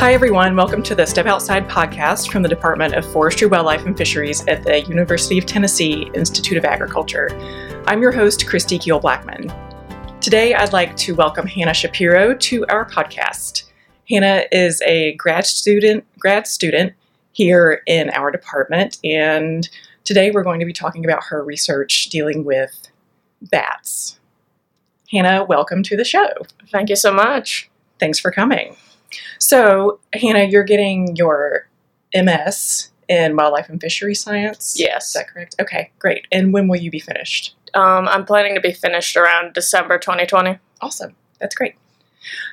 Hi, everyone. Welcome to the Step Outside podcast from the Department of Forestry, Wildlife, and Fisheries at the University of Tennessee Institute of Agriculture. I'm your host, Christy Keel Blackman. Today, I'd like to welcome Hannah Shapiro to our podcast. Hannah is a grad student, grad student here in our department, and today we're going to be talking about her research dealing with bats. Hannah, welcome to the show. Thank you so much. Thanks for coming. So, Hannah, you're getting your MS in wildlife and fishery science. Yes. Is that correct? Okay, great. And when will you be finished? Um, I'm planning to be finished around December 2020. Awesome. That's great.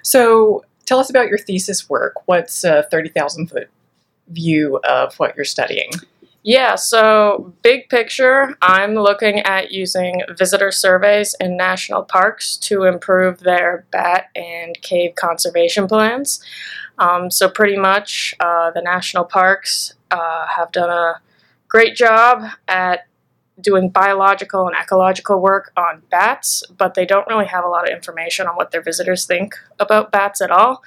So, tell us about your thesis work. What's a 30,000 foot view of what you're studying? Yeah, so big picture, I'm looking at using visitor surveys in national parks to improve their bat and cave conservation plans. Um, so, pretty much, uh, the national parks uh, have done a great job at doing biological and ecological work on bats, but they don't really have a lot of information on what their visitors think about bats at all.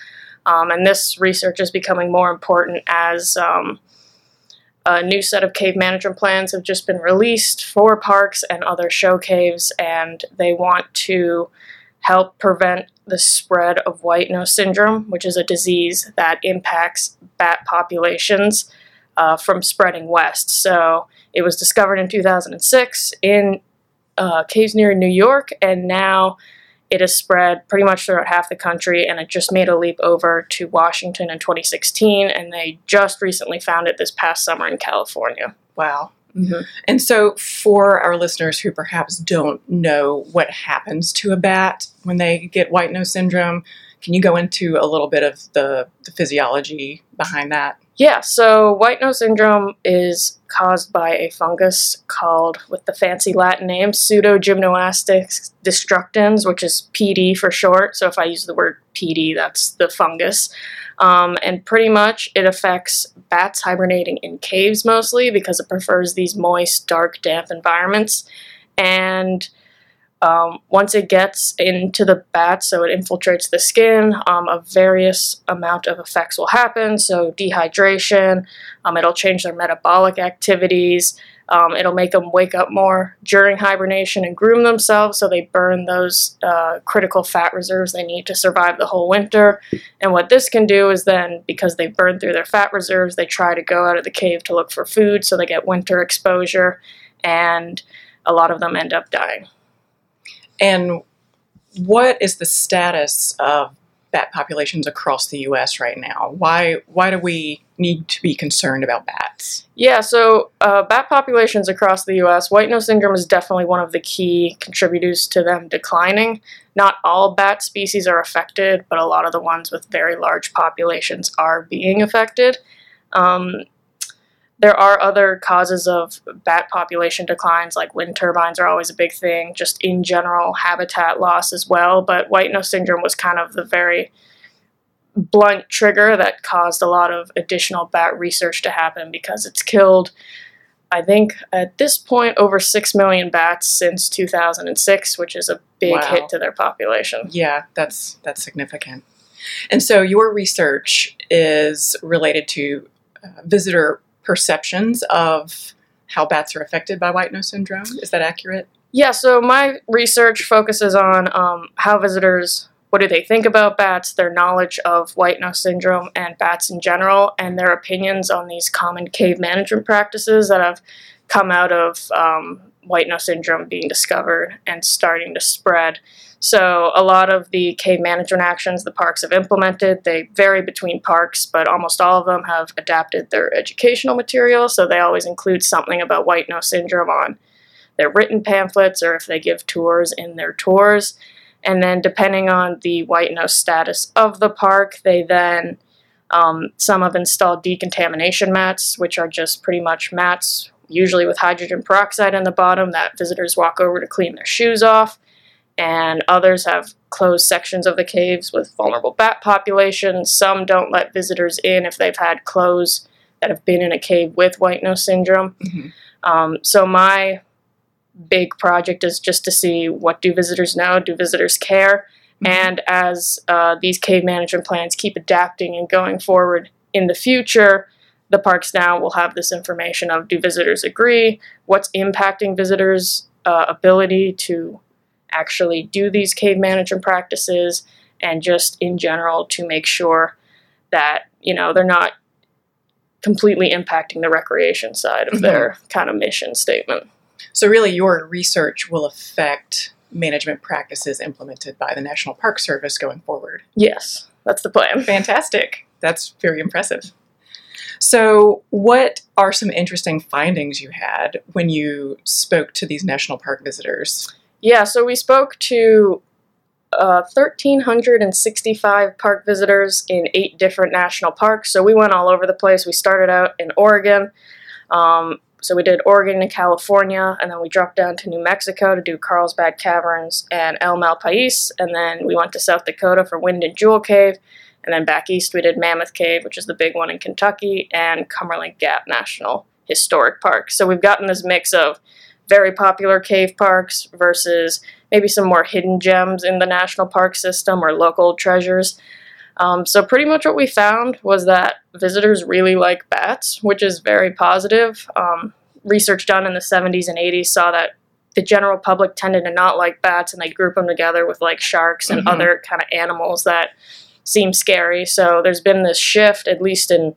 Um, and this research is becoming more important as um, a new set of cave management plans have just been released for parks and other show caves, and they want to help prevent the spread of white nose syndrome, which is a disease that impacts bat populations uh, from spreading west. So it was discovered in 2006 in uh, caves near New York, and now it has spread pretty much throughout half the country, and it just made a leap over to Washington in 2016, and they just recently found it this past summer in California. Wow. Mm-hmm. And so, for our listeners who perhaps don't know what happens to a bat when they get white nose syndrome, can you go into a little bit of the, the physiology behind that? Yeah, so white nose syndrome is caused by a fungus called, with the fancy Latin name, Pseudogymnoascus destructans, which is PD for short. So if I use the word PD, that's the fungus. Um, and pretty much it affects bats hibernating in caves mostly because it prefers these moist, dark, damp environments. And um, once it gets into the bat, so it infiltrates the skin, um, a various amount of effects will happen. So dehydration, um, it'll change their metabolic activities. Um, it'll make them wake up more during hibernation and groom themselves, so they burn those uh, critical fat reserves they need to survive the whole winter. And what this can do is then, because they burn through their fat reserves, they try to go out of the cave to look for food, so they get winter exposure, and a lot of them end up dying. And what is the status of bat populations across the U.S. right now? Why why do we need to be concerned about bats? Yeah, so uh, bat populations across the U.S. White nose syndrome is definitely one of the key contributors to them declining. Not all bat species are affected, but a lot of the ones with very large populations are being affected. Um, there are other causes of bat population declines, like wind turbines are always a big thing, just in general habitat loss as well. But white nose syndrome was kind of the very blunt trigger that caused a lot of additional bat research to happen because it's killed, I think, at this point, over 6 million bats since 2006, which is a big Wow. hit to their population. Yeah, that's that's significant. And so your research is related to uh, visitor perceptions of how bats are affected by white nose syndrome. Is that accurate? Yeah, so my research focuses on um, how visitors, what do they think about bats, their knowledge of white nose syndrome and bats in general, and their opinions on these common cave management practices that have come out of um, white nose syndrome being discovered and starting to spread. So a lot of the cave management actions the parks have implemented, they vary between parks, but almost all of them have adapted their educational material. So they always include something about white nose syndrome on their written pamphlets or if they give tours in their tours. And then, depending on the white nose status of the park, they then um, some have installed decontamination mats, which are just pretty much mats, usually with hydrogen peroxide in the bottom, that visitors walk over to clean their shoes off. And others have closed sections of the caves with vulnerable bat populations. Some don't let visitors in if they've had clothes that have been in a cave with white nose syndrome. Mhm. Um, so my big project is just to see what do visitors know, do visitors care, And as uh, these cave management plans keep adapting and going forward in the future, the parks now will have this information of do visitors agree? What's impacting visitors' uh, ability to actually do these cave management practices? And just in general to make sure that, you know, they're not completely impacting the recreation side of Mhm. their kind of mission statement. So, really, your research will affect management practices implemented by the National Park Service going forward. Yes, that's the plan. Fantastic. That's very impressive. So, what are some interesting findings you had when you spoke to these national park visitors? Yeah, so we spoke to uh, 1,365 park visitors in eight different national parks. So we went all over the place. We started out in Oregon. Um, so we did Oregon and California, and then we dropped down to New Mexico to do Carlsbad Caverns and El Malpais. And then we went to South Dakota for Wind and Jewel Cave. And then back east, we did Mammoth Cave, which is the big one in Kentucky, and Cumberland Gap National Historic Park. So we've gotten this mix of very popular cave parks versus maybe some more hidden gems in the national park system or local treasures. Um, so, pretty much what we found was that visitors really like bats, which is very positive. Um, research done in the 70s and 80s saw that the general public tended to not like bats and they group them together with like sharks and Mhm. other kind of animals that seem scary. So, there's been this shift, at least in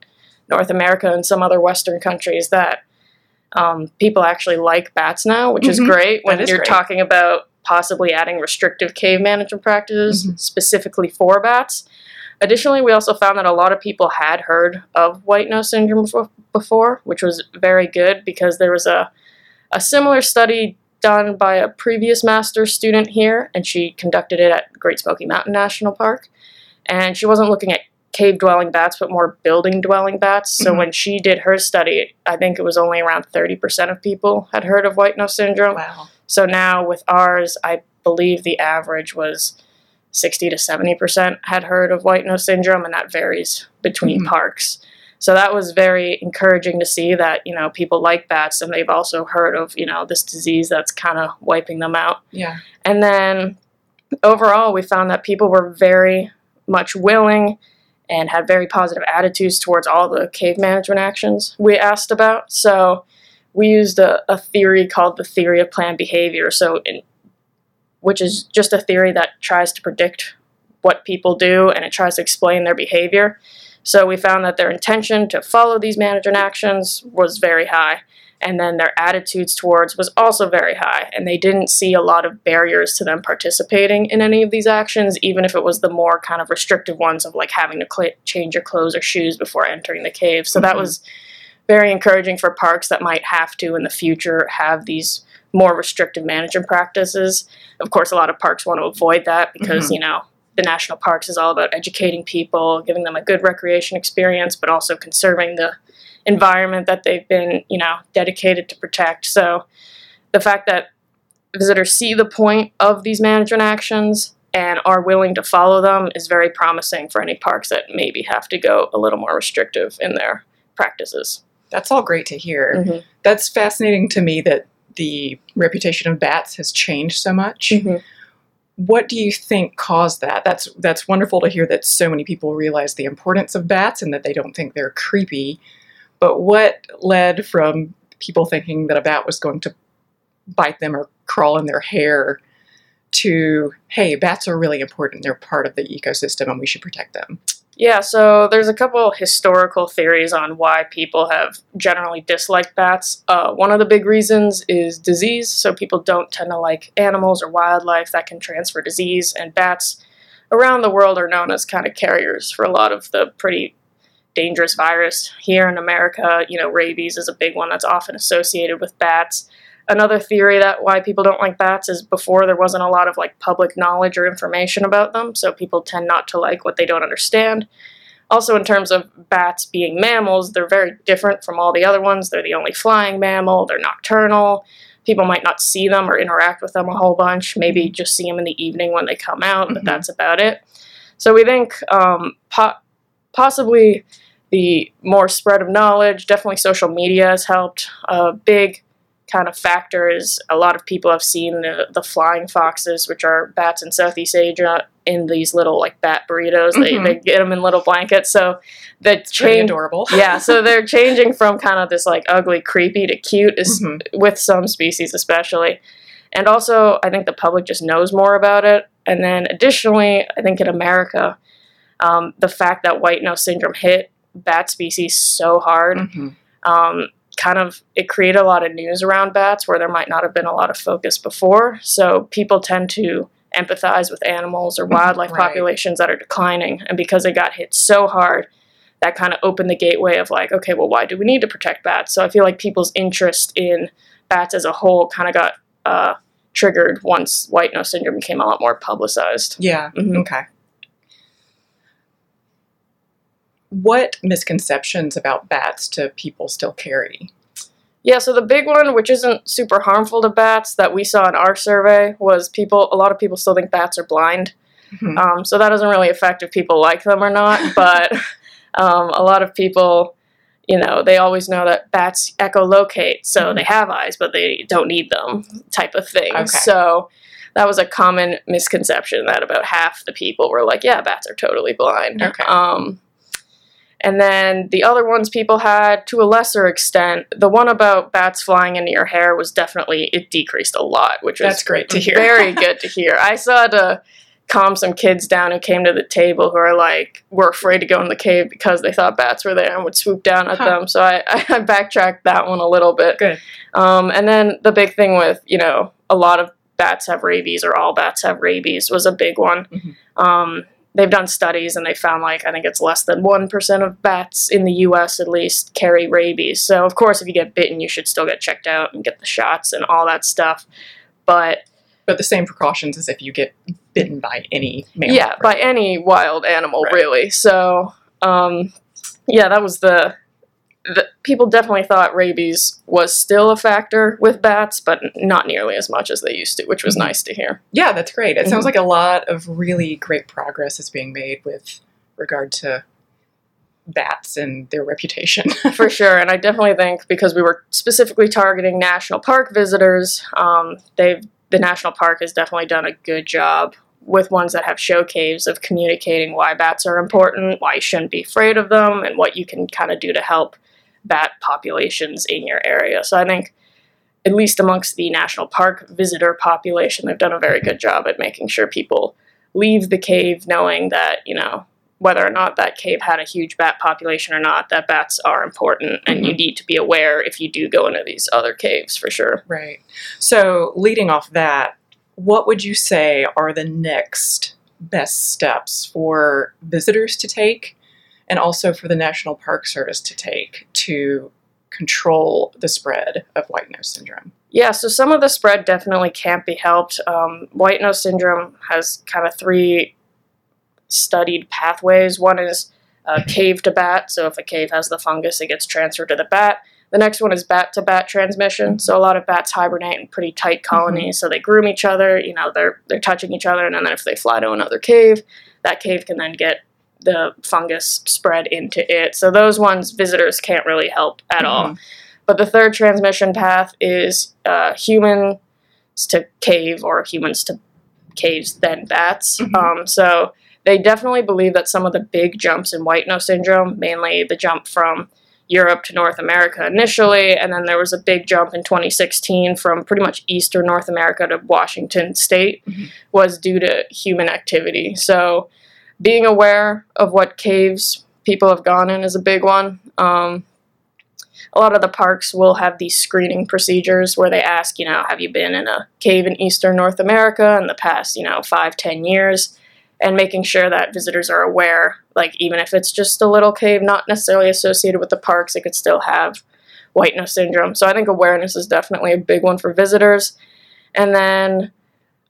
North America and some other Western countries, that um, people actually like bats now, which is Mhm. great when you're great. talking about possibly adding restrictive cave management practices Mhm. specifically for bats. Additionally, we also found that a lot of people had heard of white nose syndrome before, which was very good because there was a, a similar study done by a previous master's student here, and she conducted it at Great Smoky Mountain National Park. And she wasn't looking at cave dwelling bats, but more building dwelling bats. So Mhm. when she did her study, I think it was only around 30% of people had heard of white nose syndrome. Wow. So now with ours, I believe the average was 60 to 70% had heard of white nose syndrome, and that varies between Mhm. parks. So that was very encouraging to see that, you know, people like bats and they've also heard of, you know, this disease that's kind of wiping them out. Yeah. And then overall, we found that people were very much willing and had very positive attitudes towards all the cave management actions we asked about. So we used a, a theory called the theory of planned behavior. So, in, which is just a theory that tries to predict what people do and it tries to explain their behavior. So we found that their intention to follow these management actions was very high and then their attitudes towards was also very high and they didn't see a lot of barriers to them participating in any of these actions even if it was the more kind of restrictive ones of like having to cl- change your clothes or shoes before entering the cave so that Mhm. was very encouraging for parks that might have to in the future have these more restrictive management practices of course a lot of parks want to avoid that because Mhm. you know the national parks is all about educating people giving them a good recreation experience but also conserving the environment that they've been, you know, dedicated to protect. So the fact that visitors see the point of these management actions and are willing to follow them is very promising for any parks that maybe have to go a little more restrictive in their practices. That's all great to hear. Mhm. That's fascinating to me that the reputation of bats has changed so much. Mhm. What do you think caused that? That's that's wonderful to hear that so many people realize the importance of bats and that they don't think they're creepy. But what led from people thinking that a bat was going to bite them or crawl in their hair to hey, bats are really important. They're part of the ecosystem and we should protect them. Yeah, so there's a couple historical theories on why people have generally disliked bats. Uh, one of the big reasons is disease, so people don't tend to like animals or wildlife that can transfer disease, and bats around the world are known as kind of carriers for a lot of the pretty dangerous virus. Here in America, you know, rabies is a big one that's often associated with bats. Another theory that why people don't like bats is before there wasn't a lot of like public knowledge or information about them, so people tend not to like what they don't understand. Also, in terms of bats being mammals, they're very different from all the other ones. They're the only flying mammal, they're nocturnal. People might not see them or interact with them a whole bunch, maybe just see them in the evening when they come out, but Mhm. that's about it. So, we think um, po- possibly the more spread of knowledge, definitely social media has helped. A big kind of factor is a lot of people have seen the, the flying foxes, which are bats in Southeast Asia, in these little like bat burritos. Mhm. They, they get them in little blankets. So Pretty change, adorable. yeah. So they're changing from kind of this like ugly, creepy to cute, is Mhm. with some species especially. And also, I think the public just knows more about it. And then additionally, I think in America, um, the fact that white nose syndrome hit bat species so hard Mhm. um, kind of it created a lot of news around bats where there might not have been a lot of focus before. So people tend to empathize with animals or wildlife Right. populations that are declining, and because they got hit so hard, that kind of opened the gateway of like, okay, well, why do we need to protect bats? So I feel like people's interest in bats as a whole kind of got uh, triggered once white nose syndrome became a lot more publicized. Yeah. Mhm. Okay. What misconceptions about bats do people still carry? Yeah, so the big one, which isn't super harmful to bats, that we saw in our survey was people. A lot of people still think bats are blind. Mhm. Um, so that doesn't really affect if people like them or not. But um, a lot of people, you know, they always know that bats echolocate, so Mhm. they have eyes, but they don't need them, type of thing. Okay. So that was a common misconception that about half the people were like, "Yeah, bats are totally blind." Okay. Um, and then the other ones people had, to a lesser extent, the one about bats flying into your hair was definitely it decreased a lot, which was That's great to hear. very good to hear. I saw to calm some kids down who came to the table who are like were afraid to go in the cave because they thought bats were there and would swoop down at Huh. them. So I, I backtracked that one a little bit. Good. Um, and then the big thing with you know a lot of bats have rabies or all bats have rabies was a big one. Mhm. Um, they've done studies and they found like I think it's less than one percent of bats in the U.S. at least carry rabies. So of course, if you get bitten, you should still get checked out and get the shots and all that stuff. But But the same precautions as if you get bitten by any mammal. yeah, by any wild animal, Right. really. So, um, yeah, that was the, the. People definitely thought rabies was still a factor with bats, but not nearly as much as they used to, which was Mhm. nice to hear. Yeah, that's great. It sounds Mhm. like a lot of really great progress is being made with regard to bats and their reputation. For sure, and I definitely think because we were specifically targeting national park visitors, um, they've the national park has definitely done a good job with ones that have show caves of communicating why bats are important, why you shouldn't be afraid of them, and what you can kind of do to help bat populations in your area. So I think at least amongst the national park visitor population, they've done a very good job at making sure people leave the cave knowing that, you know, whether or not that cave had a huge bat population or not, that bats are important and you mm-hmm. need to be aware if you do go into these other caves for sure. right. So, leading off that, what would you say are the next best steps for visitors to take and also for the National Park Service to take to control the spread of white nose syndrome? Yeah, so some of the spread definitely can't be helped. Um, white nose syndrome has kind of three studied pathways. One is uh, cave to bat, so if a cave has the fungus, it gets transferred to the bat. The next one is bat to bat transmission. So a lot of bats hibernate in pretty tight colonies, so they groom each other. You know, they're they're touching each other, and then if they fly to another cave, that cave can then get the fungus spread into it. So those ones visitors can't really help at all. But the third transmission path is uh, humans to cave or humans to caves, then bats. Mhm. Um, so they definitely believe that some of the big jumps in white nose syndrome, mainly the jump from Europe to North America initially, and then there was a big jump in 2016 from pretty much eastern North America to Washington state, Mhm. was due to human activity. So being aware of what caves people have gone in is a big one. Um, a lot of the parks will have these screening procedures where they ask, you know, have you been in a cave in eastern North America in the past, you know, five, ten years? And making sure that visitors are aware, like, even if it's just a little cave, not necessarily associated with the parks, it could still have white nose syndrome. So I think awareness is definitely a big one for visitors. And then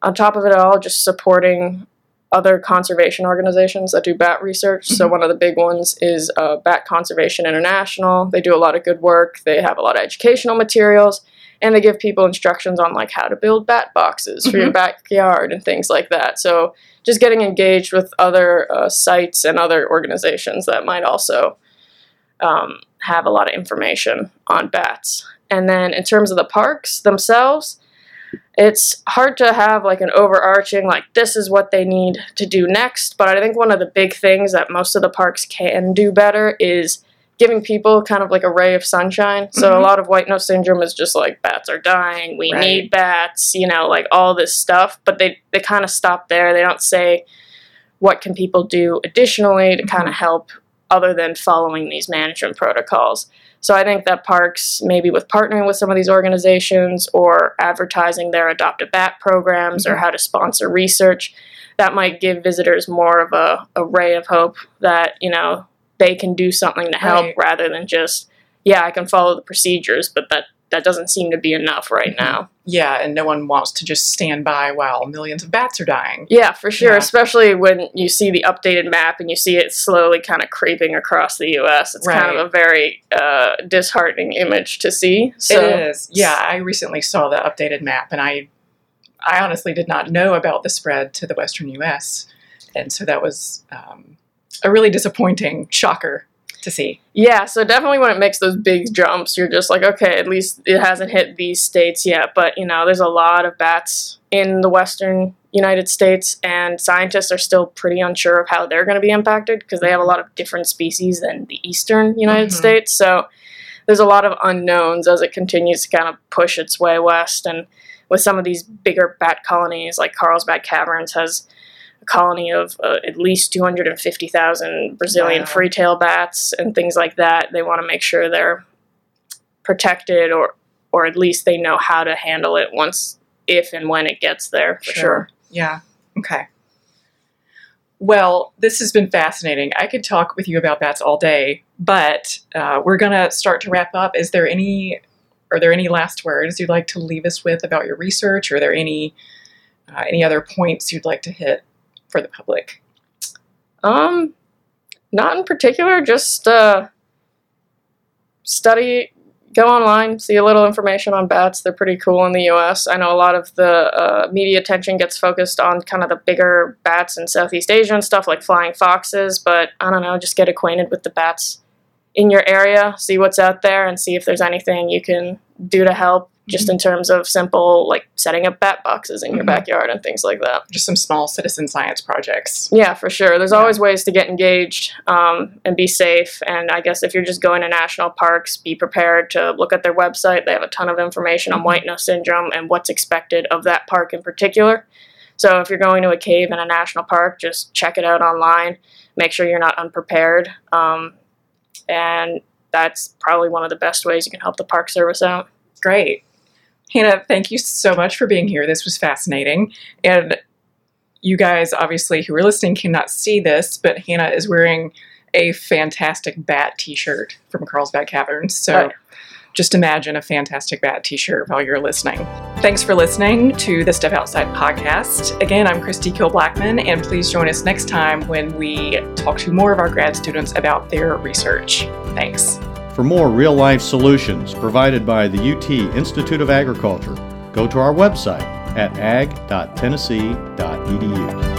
on top of it all, just supporting other conservation organizations that do bat research. So Mhm. one of the big ones is uh, Bat Conservation International. They do a lot of good work. They have a lot of educational materials, and they give people instructions on like how to build bat boxes for your backyard and things like that. So just getting engaged with other uh, sites and other organizations that might also um, have a lot of information on bats. And then in terms of the parks themselves, it's hard to have like an overarching like this is what they need to do next but i think one of the big things that most of the parks can do better is giving people kind of like a ray of sunshine so Mhm. a lot of white nose syndrome is just like bats are dying we Right. need bats you know like all this stuff but they they kind of stop there they don't say what can people do additionally to kind Mhm. of help other than following these management protocols so I think that parks, maybe with partnering with some of these organizations or advertising their adopt a bat programs or Mhm. how to sponsor research, that might give visitors more of a, a ray of hope that, you know, they can do something to help Right. rather than just, yeah, I can follow the procedures, but that, that doesn't seem to be enough right Mhm. now. Yeah, and no one wants to just stand by while millions of bats are dying. Yeah, for sure. Yeah. Especially when you see the updated map and you see it slowly kind of creeping across the U.S. It's kind of a very uh, disheartening image to see. So it is. Yeah, I recently saw the updated map, and I, I honestly did not know about the spread to the western U.S., and so that was um, a really disappointing shocker to see. Yeah, so definitely when it makes those big jumps, you're just like, okay, at least it hasn't hit these states yet. But, you know, there's a lot of bats in the western United States, and scientists are still pretty unsure of how they're going to be impacted because they have a lot of different species than the eastern United Mhm. States. So there's a lot of unknowns as it continues to kind of push its way west. And with some of these bigger bat colonies, like Carlsbad Caverns has colony of uh, at least 250,000 Brazilian Wow. free-tail bats and things like that. They want to make sure they're protected or or at least they know how to handle it once if and when it gets there for sure. Yeah. Okay. Well, this has been fascinating. I could talk with you about bats all day, but uh, we're gonna start to wrap up. Is there any? Are there any last words you'd like to leave us with about your research? Are there any uh, any other points you'd like to hit for the public? Um, not in particular. Just uh, study, go online, see a little information on bats. They're pretty cool in the U.S. I know a lot of the uh, media attention gets focused on kind of the bigger bats in Southeast Asia and stuff like flying foxes. But I don't know, just get acquainted with the bats in your area, see what's out there, and see if there's anything you can do to help. Just in terms of simple, like setting up bat boxes in your Mhm. backyard and things like that. Just some small citizen science projects. Yeah, for sure. There's Yeah. always ways to get engaged um, and be safe. And I guess if you're just going to national parks, be prepared to look at their website. They have a ton of information on Mhm. white nose syndrome and what's expected of that park in particular. So if you're going to a cave in a national park, just check it out online. Make sure you're not unprepared. Um, and that's probably one of the best ways you can help the Park Service out. Great. Hannah, thank you so much for being here. This was fascinating. And you guys, obviously, who are listening, cannot see this, but Hannah is wearing a fantastic bat t shirt from Carlsbad Caverns. So oh, Right. Just imagine a fantastic bat t shirt while you're listening. Thanks for listening to the Step Outside podcast. Again, I'm Christy Kill Blackman, and please join us next time when we talk to more of our grad students about their research. Thanks. For more real life solutions provided by the UT Institute of Agriculture, go to our website at ag.tennessee.edu.